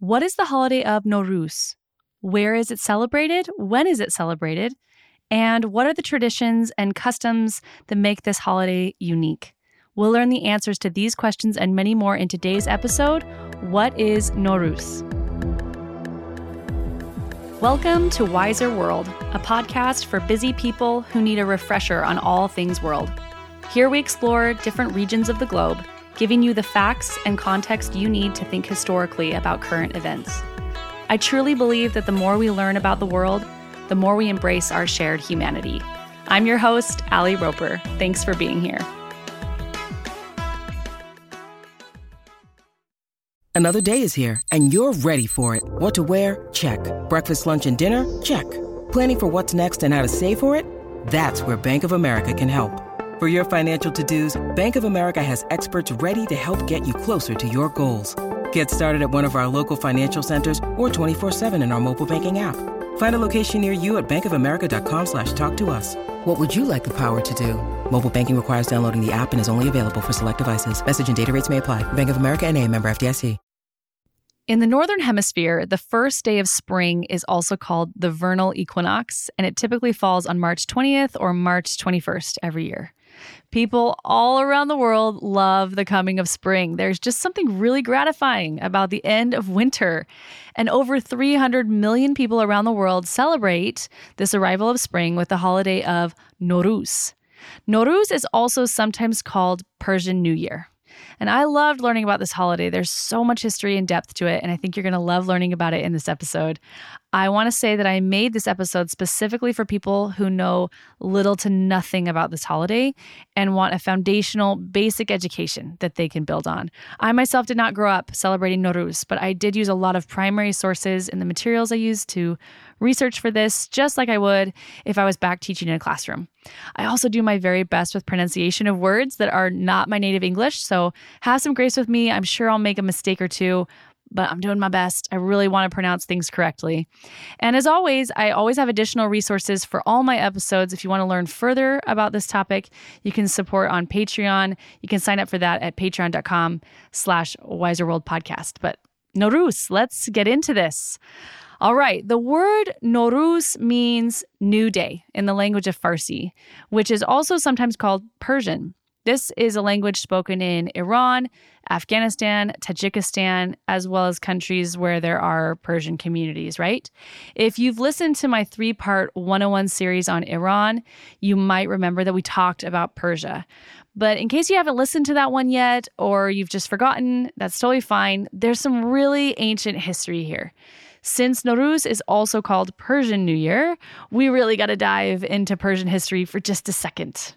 What is the holiday of Nowruz? Where is it celebrated? When is it celebrated? And what are the traditions and customs that make this holiday unique? We'll learn the answers to these questions and many more in today's episode What is Nowruz? Welcome to Wiser World, a podcast for busy people who need a refresher on all things world. Here we explore different regions of the globe, giving you the facts and context you need to think historically about current events. I truly believe that the more we learn about the world, the more we embrace our shared humanity. I'm your host, Ali Roper. Thanks for being here. Another day is here, and you're ready for it. What to wear? Check. Breakfast, lunch, and dinner? Check. Planning for what's next and how to save for it? That's where Bank of America can help. For your financial to-dos, Bank of America has experts ready to help get you closer to your goals. Get started at one of our local financial centers or 24-7 in our mobile banking app. Find a location near you at bankofamerica.com slash talk to us. What would you like the power to do? Mobile banking requires downloading the app and is only available for select devices. Message and data rates may apply. Bank of America and a member FDIC. In the Northern Hemisphere, the first day of spring is also called the vernal equinox, and it typically falls on March 20th or March 21st every year. People all around the world love the coming of spring. There's just something really gratifying about the end of winter. And over 300 million people around the world celebrate this arrival of spring with the holiday of Nowruz. Nowruz is also sometimes called Persian New Year. And I loved learning about this holiday. There's so much history and depth to it, and I think you're going to love learning about it in this episode. I want to say that I made this episode specifically for people who know little to nothing about this holiday and want a foundational, basic education that they can build on. I myself did not grow up celebrating Nowruz, but I did use a lot of primary sources in the materials I used to research for this, just like I would if I was back teaching in a classroom. I also do my very best with pronunciation of words that are not my native English, so have some grace with me. I'm sure I'll make a mistake or two but I'm doing my best. I really want to pronounce things correctly. And as always, I always have additional resources for all my episodes. If you want to learn further about this topic, you can support on Patreon. You can sign up for that at patreon.com slash wiserworldpodcast. But Nowruz, let's get into this. All right, the word Nowruz means new day in the language of Farsi, which is also sometimes called Persian. This is a language spoken in Iran, Afghanistan, Tajikistan, as well as countries where there are Persian communities, right? If you've listened to my three part 101 series on Iran, you might remember that we talked about Persia. But in case you haven't listened to that one yet, or you've just forgotten, that's totally fine. There's some really ancient history here. Since Nowruz is also called Persian New Year, we really got to dive into Persian history for just a second.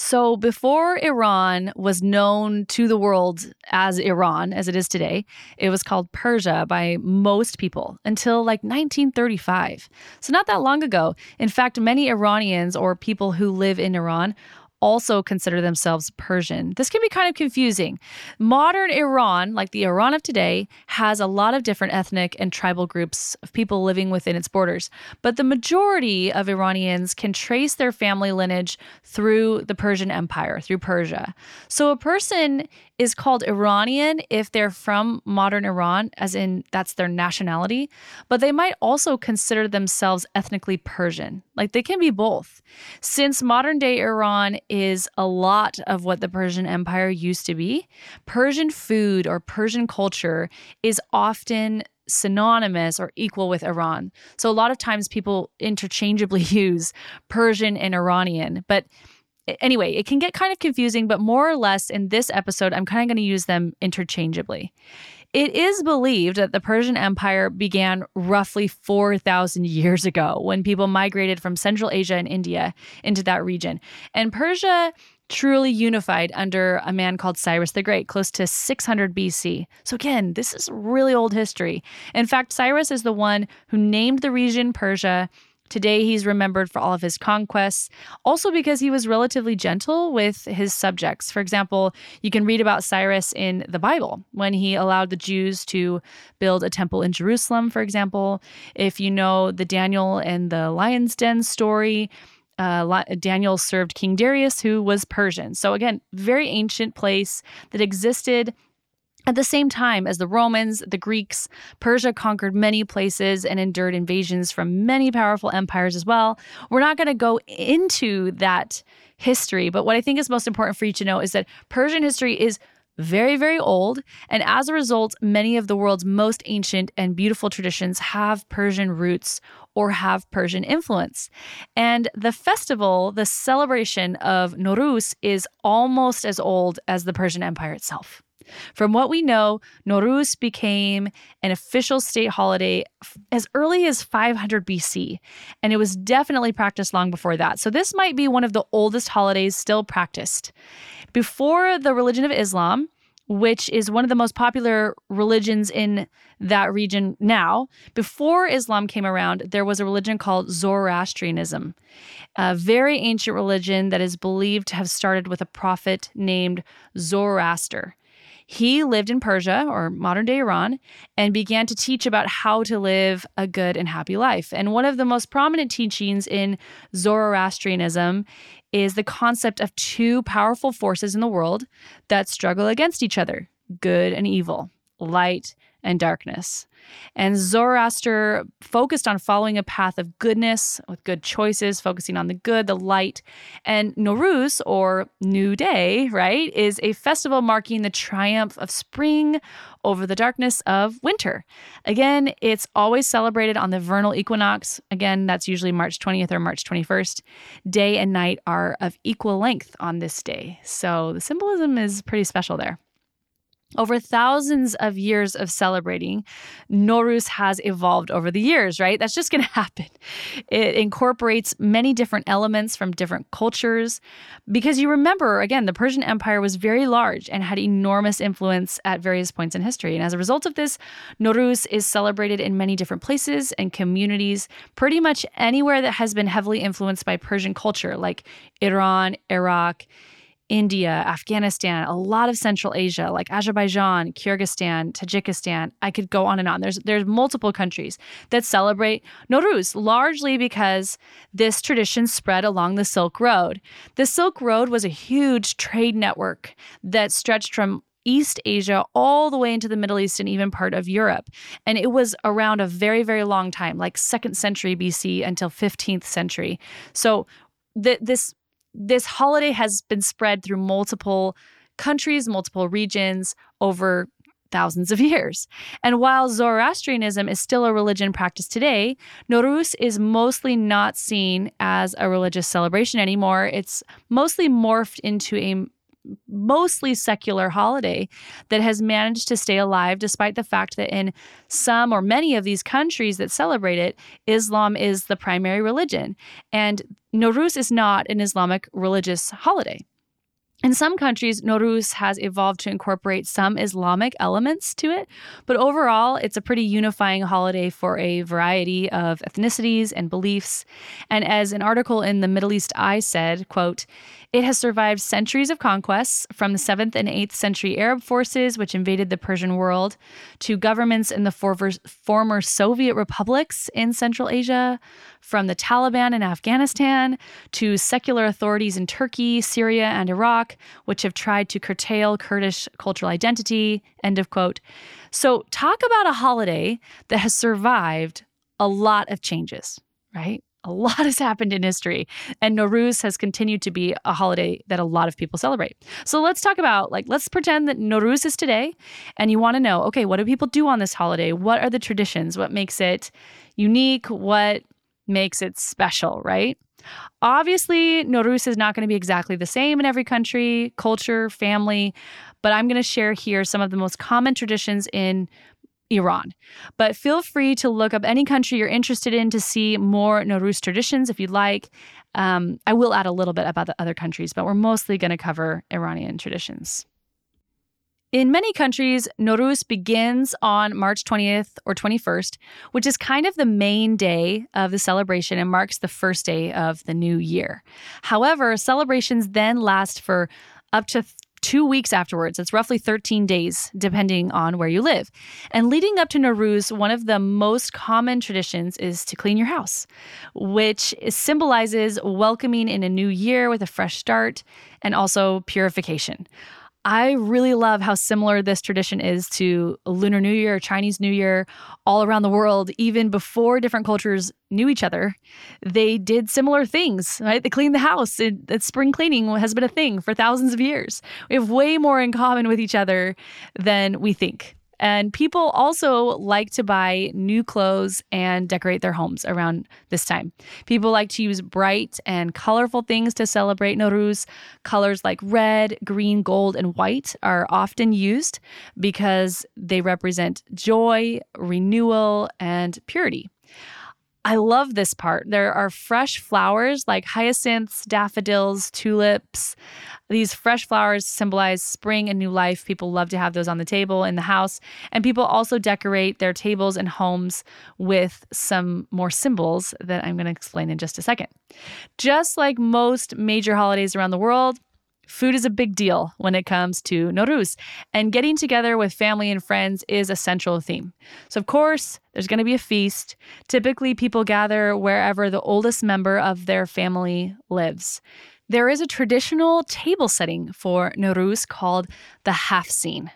So, before Iran was known to the world as Iran, as it is today, it was called Persia by most people until like 1935. So, not that long ago. In fact, many Iranians or people who live in Iran also consider themselves Persian. This can be kind of confusing. Modern Iran, like the Iran of today, has a lot of different ethnic and tribal groups of people living within its borders. But the majority of Iranians can trace their family lineage through the Persian Empire, through Persia. So a person is called Iranian if they're from modern Iran, as in that's their nationality, but they might also consider themselves ethnically Persian. Like they can be both. Since modern day Iran is a lot of what the Persian Empire used to be, Persian food or Persian culture is often synonymous or equal with Iran. So a lot of times people interchangeably use Persian and Iranian, but anyway, it can get kind of confusing, but more or less in this episode, I'm kind of going to use them interchangeably. It is believed that the Persian Empire began roughly 4,000 years ago when people migrated from Central Asia and India into that region. And Persia truly unified under a man called Cyrus the Great, close to 600 BC. So, again, this is really old history. In fact, Cyrus is the one who named the region Persia Today, he's remembered for all of his conquests, also because he was relatively gentle with his subjects. For example, you can read about Cyrus in the Bible when he allowed the Jews to build a temple in Jerusalem, for example. If you know the Daniel and the lion's den story, uh, Daniel served King Darius, who was Persian. So, again, very ancient place that existed At the same time as the Romans, the Greeks, Persia conquered many places and endured invasions from many powerful empires as well. We're not going to go into that history, but what I think is most important for you to know is that Persian history is very, very old. And as a result, many of the world's most ancient and beautiful traditions have Persian roots or have Persian influence. And the festival, the celebration of Nowruz, is almost as old as the Persian Empire itself. From what we know, Nowruz became an official state holiday as early as 500 BC, and it was definitely practiced long before that. So, this might be one of the oldest holidays still practiced. Before the religion of Islam, which is one of the most popular religions in that region now. Before Islam came around, there was a religion called Zoroastrianism, a very ancient religion that is believed to have started with a prophet named Zoroaster. He lived in Persia or modern day Iran and began to teach about how to live a good and happy life. And one of the most prominent teachings in Zoroastrianism is the concept of two powerful forces in the world that struggle against each other good and evil, light and darkness. And Zoroaster focused on following a path of goodness with good choices, focusing on the good, the light. And Nowruz, or New Day, right, is a festival marking the triumph of spring over the darkness of winter. Again, it's always celebrated on the vernal equinox. Again, that's usually March 20th or March 21st. Day and night are of equal length on this day. So the symbolism is pretty special there. Over thousands of years of celebrating, Nowruz has evolved over the years, right? That's just going to happen. It incorporates many different elements from different cultures. Because you remember, again, the Persian Empire was very large and had enormous influence at various points in history. And as a result of this, Nowruz is celebrated in many different places and communities, pretty much anywhere that has been heavily influenced by Persian culture, like Iran, Iraq, India, Afghanistan, a lot of Central Asia, like Azerbaijan, Kyrgyzstan, Tajikistan. I could go on and on. There's there's multiple countries that celebrate Nowruz, largely because this tradition spread along the Silk Road. The Silk Road was a huge trade network that stretched from East Asia all the way into the Middle East and even part of Europe. And it was around a very, very long time, like second century BC until 15th century. So the, this this holiday has been spread through multiple countries, multiple regions over thousands of years. And while Zoroastrianism is still a religion practiced today, Nowruz is mostly not seen as a religious celebration anymore. It's mostly morphed into a mostly secular holiday that has managed to stay alive despite the fact that in some or many of these countries that celebrate it, Islam is the primary religion. And Nowruz is not an Islamic religious holiday. In some countries, Nowruz has evolved to incorporate some Islamic elements to it, but overall, it's a pretty unifying holiday for a variety of ethnicities and beliefs. And as an article in the Middle East Eye said, quote, it has survived centuries of conquests from the 7th and 8th century Arab forces, which invaded the Persian world, to governments in the former Soviet republics in Central Asia, from the Taliban in Afghanistan, to secular authorities in Turkey, Syria, and Iraq, which have tried to curtail Kurdish cultural identity. End of quote. So, talk about a holiday that has survived a lot of changes, right? A lot has happened in history, and Nowruz has continued to be a holiday that a lot of people celebrate. So let's talk about, like, let's pretend that Nowruz is today, and you want to know, okay, what do people do on this holiday? What are the traditions? What makes it unique? What makes it special, right? Obviously, Nowruz is not going to be exactly the same in every country, culture, family, but I'm going to share here some of the most common traditions in Iran. But feel free to look up any country you're interested in to see more Nowruz traditions if you'd like. Um, I will add a little bit about the other countries, but we're mostly going to cover Iranian traditions. In many countries, Nowruz begins on March 20th or 21st, which is kind of the main day of the celebration and marks the first day of the new year. However, celebrations then last for up to two weeks afterwards. It's roughly 13 days, depending on where you live. And leading up to Nowruz, one of the most common traditions is to clean your house, which symbolizes welcoming in a new year with a fresh start and also purification. I really love how similar this tradition is to Lunar New Year, Chinese New Year, all around the world. Even before different cultures knew each other, they did similar things, right? They cleaned the house. It, it, spring cleaning has been a thing for thousands of years. We have way more in common with each other than we think. And people also like to buy new clothes and decorate their homes around this time. People like to use bright and colorful things to celebrate Nowruz. Colors like red, green, gold, and white are often used because they represent joy, renewal, and purity. I love this part. There are fresh flowers like hyacinths, daffodils, tulips. These fresh flowers symbolize spring and new life. People love to have those on the table in the house. And people also decorate their tables and homes with some more symbols that I'm going to explain in just a second. Just like most major holidays around the world, Food is a big deal when it comes to Nowruz, and getting together with family and friends is a central theme. So, of course, there's going to be a feast. Typically, people gather wherever the oldest member of their family lives. There is a traditional table setting for Nowruz called the Haft-Seen.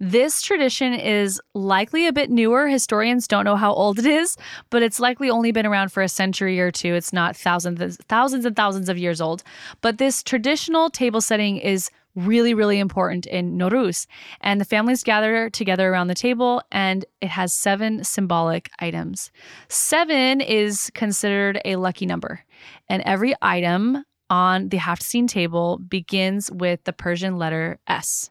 This tradition is likely a bit newer. Historians don't know how old it is, but it's likely only been around for a century or two. It's not thousands, thousands and thousands of years old. But this traditional table setting is really, really important in Nowruz. And the families gather together around the table, and it has seven symbolic items. Seven is considered a lucky number, and every item on the Haft-Seen table begins with the Persian letter S.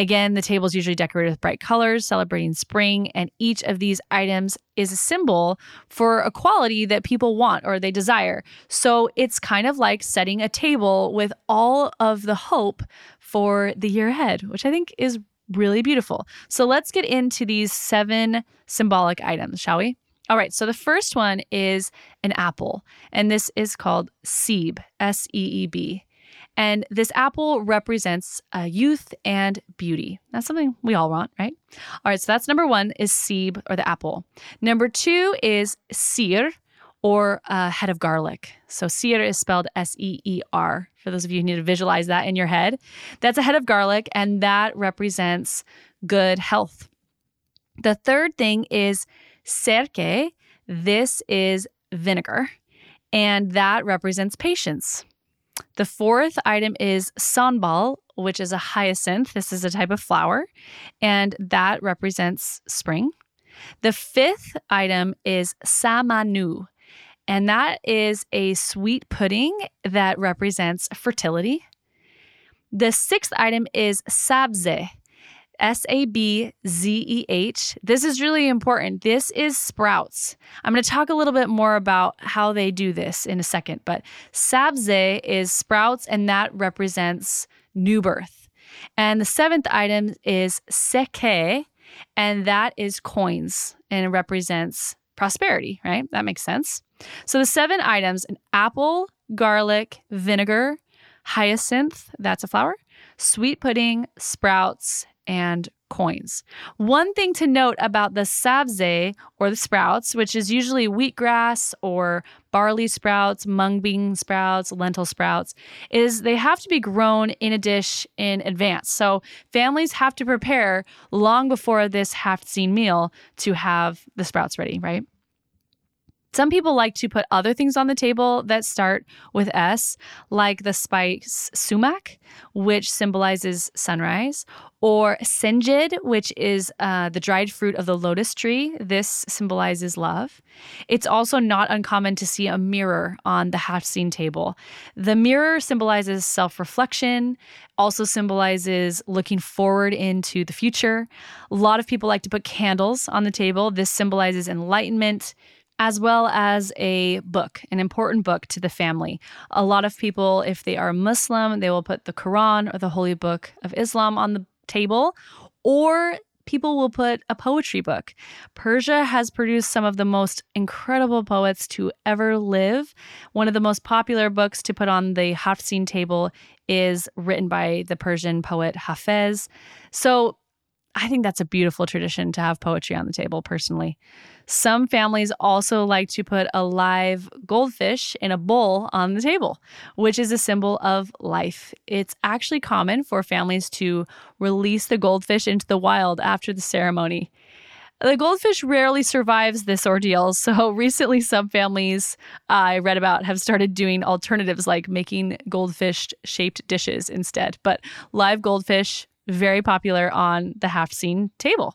Again, the table is usually decorated with bright colors, celebrating spring, and each of these items is a symbol for a quality that people want or they desire. So it's kind of like setting a table with all of the hope for the year ahead, which I think is really beautiful. So let's get into these seven symbolic items, shall we? All right, so the first one is an apple, and this is called Seeb, S E E B. And this apple represents uh, youth and beauty. That's something we all want, right? All right, so that's number one is seeb or the apple. Number two is seer or uh, head of garlic. So seer is spelled S E E R. For those of you who need to visualize that in your head, that's a head of garlic, and that represents good health. The third thing is serke. This is vinegar, and that represents patience. The fourth item is sanbal, which is a hyacinth. This is a type of flower, and that represents spring. The fifth item is samanu, and that is a sweet pudding that represents fertility. The sixth item is sabze, S A B Z E H. This is really important. This is sprouts. I'm going to talk a little bit more about how they do this in a second, but sabze is sprouts, and that represents new birth. And the seventh item is seke, and that is coins, and it represents prosperity, right? That makes sense. So the seven items an apple, garlic, vinegar, hyacinth, that's a flower, sweet pudding, sprouts, and coins. One thing to note about the sabze or the sprouts, which is usually wheatgrass or barley sprouts, mung bean sprouts, lentil sprouts, is they have to be grown in a dish in advance. So families have to prepare long before this Haft-Seen meal to have the sprouts ready, right? Some people like to put other things on the table that start with S, like the spice sumac, which symbolizes sunrise, or senjid, which is uh, the dried fruit of the lotus tree. This symbolizes love. It's also not uncommon to see a mirror on the Haft-Seen table. The mirror symbolizes self reflection, also symbolizes looking forward into the future. A lot of people like to put candles on the table. This symbolizes enlightenment as well as a book, an important book to the family. A lot of people, if they are Muslim, they will put the Quran or the Holy Book of Islam on the table, or people will put a poetry book. Persia has produced some of the most incredible poets to ever live. One of the most popular books to put on the Haft-Seen table is written by the Persian poet Hafez. So I think that's a beautiful tradition to have poetry on the table, personally. Some families also like to put a live goldfish in a bowl on the table, which is a symbol of life. It's actually common for families to release the goldfish into the wild after the ceremony. The goldfish rarely survives this ordeal, so recently some families I read about have started doing alternatives like making goldfish shaped dishes instead. But live goldfish, very popular on the Haft table.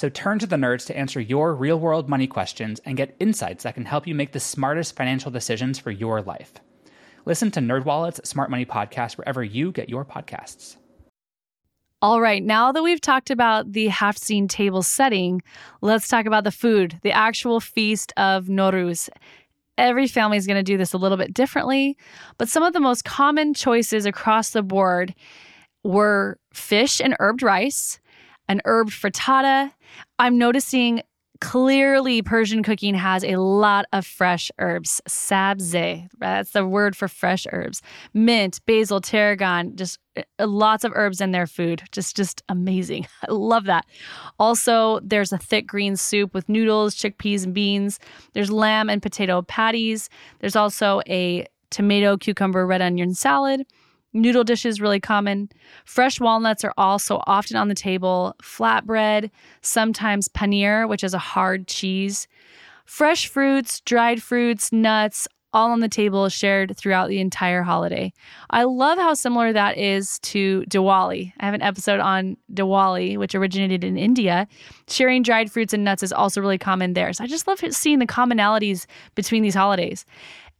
So turn to the nerds to answer your real world money questions and get insights that can help you make the smartest financial decisions for your life. Listen to NerdWallet's Smart Money Podcast wherever you get your podcasts. All right, now that we've talked about the Haft-Seen table setting, let's talk about the food, the actual feast of Nowruz. Every family is going to do this a little bit differently, but some of the most common choices across the board were fish and herbed rice, an herb frittata. I'm noticing clearly Persian cooking has a lot of fresh herbs. Sabze, that's the word for fresh herbs. Mint, basil, tarragon, just uh, lots of herbs in their food. Just just amazing. I love that. Also, there's a thick green soup with noodles, chickpeas and beans. There's lamb and potato patties. There's also a tomato, cucumber, red onion salad. Noodle dishes really common. Fresh walnuts are also often on the table. Flatbread, sometimes paneer, which is a hard cheese. Fresh fruits, dried fruits, nuts, all on the table shared throughout the entire holiday. I love how similar that is to Diwali. I have an episode on Diwali, which originated in India. Sharing dried fruits and nuts is also really common there. So I just love seeing the commonalities between these holidays.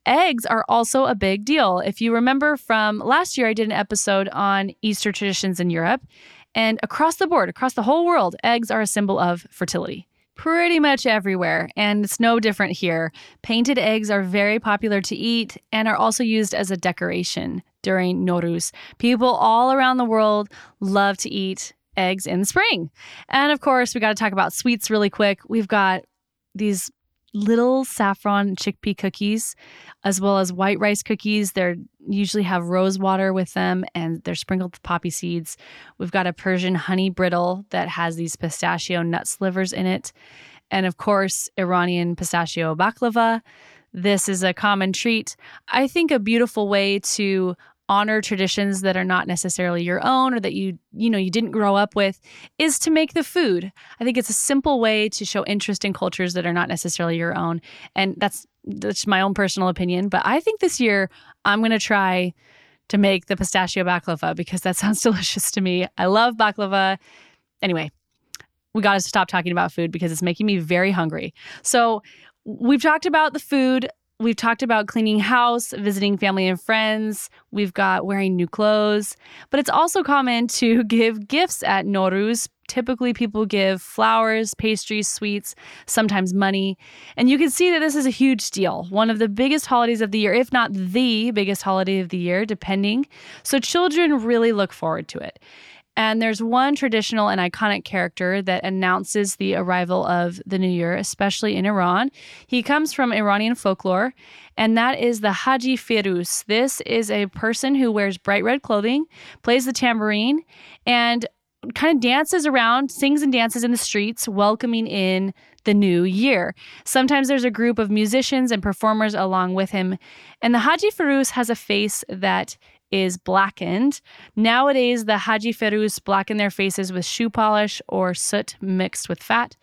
Eggs are also a big deal. If you remember from last year, I did an episode on Easter traditions in Europe. And across the board, across the whole world, eggs are a symbol of fertility. Pretty much everywhere, and it's no different here. Painted eggs are very popular to eat and are also used as a decoration during Nowruz. People all around the world love to eat eggs in the spring. And of course, we got to talk about sweets really quick. We've got these little saffron chickpea cookies, as well as white rice cookies. They're usually have rose water with them and they're sprinkled with poppy seeds. We've got a Persian honey brittle that has these pistachio nut slivers in it. And of course, Iranian pistachio baklava. This is a common treat. I think a beautiful way to honor traditions that are not necessarily your own or that you you know you didn't grow up with is to make the food. I think it's a simple way to show interest in cultures that are not necessarily your own. And that's that's my own personal opinion. But i think this year i'm going to try to make the pistachio baklava because that sounds delicious to me. I love baklava. Anyway we got to stop talking about food because it's making me very hungry. So we've talked about the food We've talked about cleaning house, visiting family and friends. We've got wearing new clothes. But it's also common to give gifts at Nowruz. Typically, people give flowers, pastries, sweets, sometimes money. And you can see that this is a huge deal. One of the biggest holidays of the year, if not the biggest holiday of the year, depending. So children really look forward to it. And there's one traditional and iconic character that announces the arrival of the new year, especially in Iran. He comes from Iranian folklore, and that is the Haji Firuz. This is a person who wears bright red clothing, plays the tambourine, and kind of dances around, sings and dances in the streets, welcoming in the new year. Sometimes there's a group of musicians and performers along with him. And the Haji Firuz has a face that is blackened. Nowadays, the Haji Firuz blacken their faces with shoe polish or soot mixed with fat.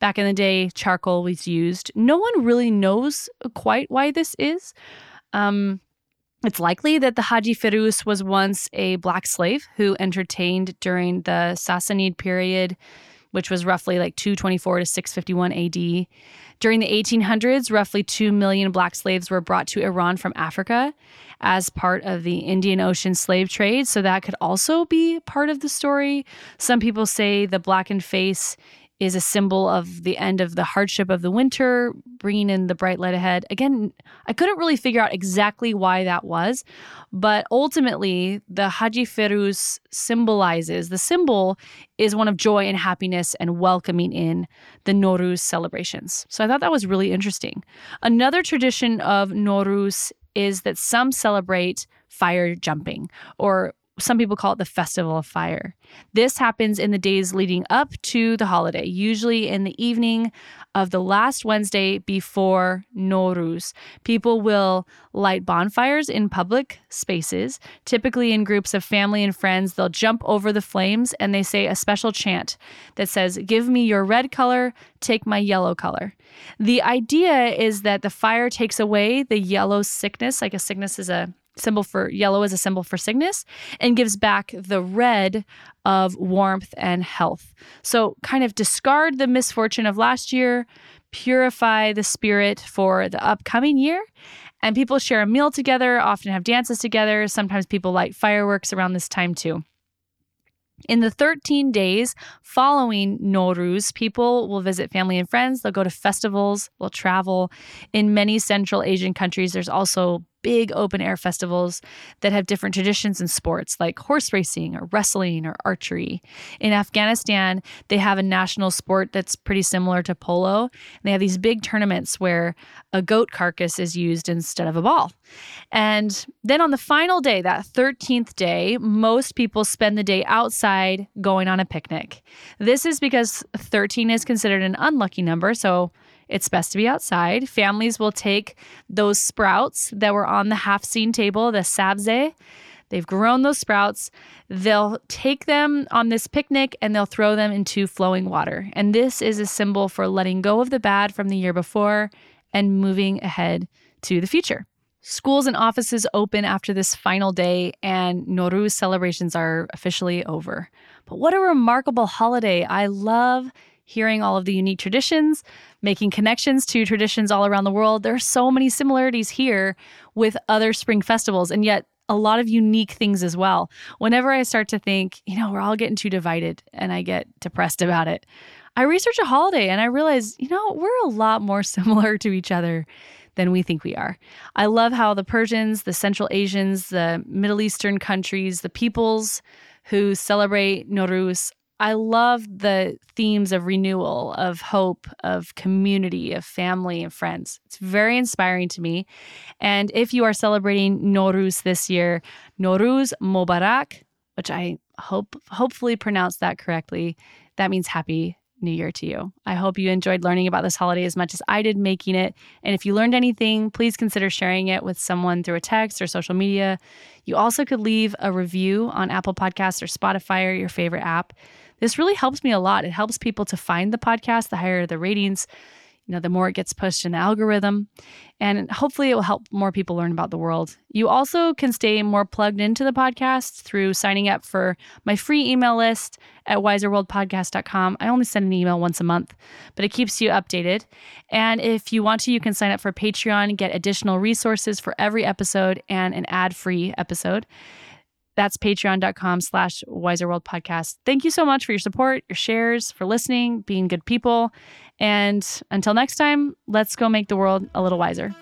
Back in the day, charcoal was used. No one really knows quite why this is. Um, it's likely that the Haji Firuz was once a black slave who entertained during the Sassanid period, which was roughly like 224 to 651 AD. During the 1800s, roughly 2 million black slaves were brought to Iran from Africa as part of the Indian Ocean slave trade. So that could also be part of the story. Some people say the blackened face is a symbol of the end of the hardship of the winter, bringing in the bright light ahead. Again, I couldn't really figure out exactly why that was, but ultimately, the Haji Firuz symbolizes the symbol is one of joy and happiness and welcoming in the Nowruz celebrations. So I thought that was really interesting. Another tradition of Nowruz is that some celebrate fire jumping or some people call it the Festival of Fire. This happens in the days leading up to the holiday, usually in the evening of the last Wednesday before Nowruz. People will light bonfires in public spaces, typically in groups of family and friends. They'll jump over the flames and they say a special chant that says, Give me your red color, take my yellow color. The idea is that the fire takes away the yellow sickness, like a sickness is a symbol for yellow is a symbol for sickness and gives back the red of warmth and health. So, kind of discard the misfortune of last year, purify the spirit for the upcoming year. And people share a meal together, often have dances together. Sometimes people light fireworks around this time too. In the 13 days following Nowruz, people will visit family and friends. They'll go to festivals, they'll travel. In many Central Asian countries, there's also big open air festivals that have different traditions and sports like horse racing or wrestling or archery. In Afghanistan, they have a national sport that's pretty similar to polo. And they have these big tournaments where a goat carcass is used instead of a ball. And then on the final day, that 13th day, most people spend the day outside going on a picnic. This is because 13 is considered an unlucky number. So it's best to be outside. Families will take those sprouts that were on the Haft-Seen table, the sabze. They've grown those sprouts. They'll take them on this picnic and they'll throw them into flowing water. And this is a symbol for letting go of the bad from the year before and moving ahead to the future. Schools and offices open after this final day, and Nowruz celebrations are officially over. But what a remarkable holiday! I love hearing all of the unique traditions, making connections to traditions all around the world. There are so many similarities here with other spring festivals, and yet a lot of unique things as well. Whenever I start to think, you know, we're all getting too divided and I get depressed about it, I research a holiday and I realize, you know, we're a lot more similar to each other than we think we are. I love how the Persians, the Central Asians, the Middle Eastern countries, the peoples who celebrate Nowruz I love the themes of renewal, of hope, of community, of family and friends. It's very inspiring to me. And if you are celebrating Nowruz this year, Nowruz Mubarak, which I hope hopefully pronounced that correctly, that means happy New Year to you. I hope you enjoyed learning about this holiday as much as I did making it. And if you learned anything, please consider sharing it with someone through a text or social media. You also could leave a review on Apple Podcasts or Spotify or your favorite app. This really helps me a lot. It helps people to find the podcast, the higher the ratings you know, the more it gets pushed in the algorithm. And hopefully it will help more people learn about the world. You also can stay more plugged into the podcast through signing up for my free email list at wiserworldpodcast.com. I only send an email once a month, but it keeps you updated. And if you want to, you can sign up for Patreon get additional resources for every episode and an ad-free episode. That's patreon.com slash wiserworld podcast. Thank you so much for your support, your shares, for listening, being good people. And until next time, let's go make the world a little wiser.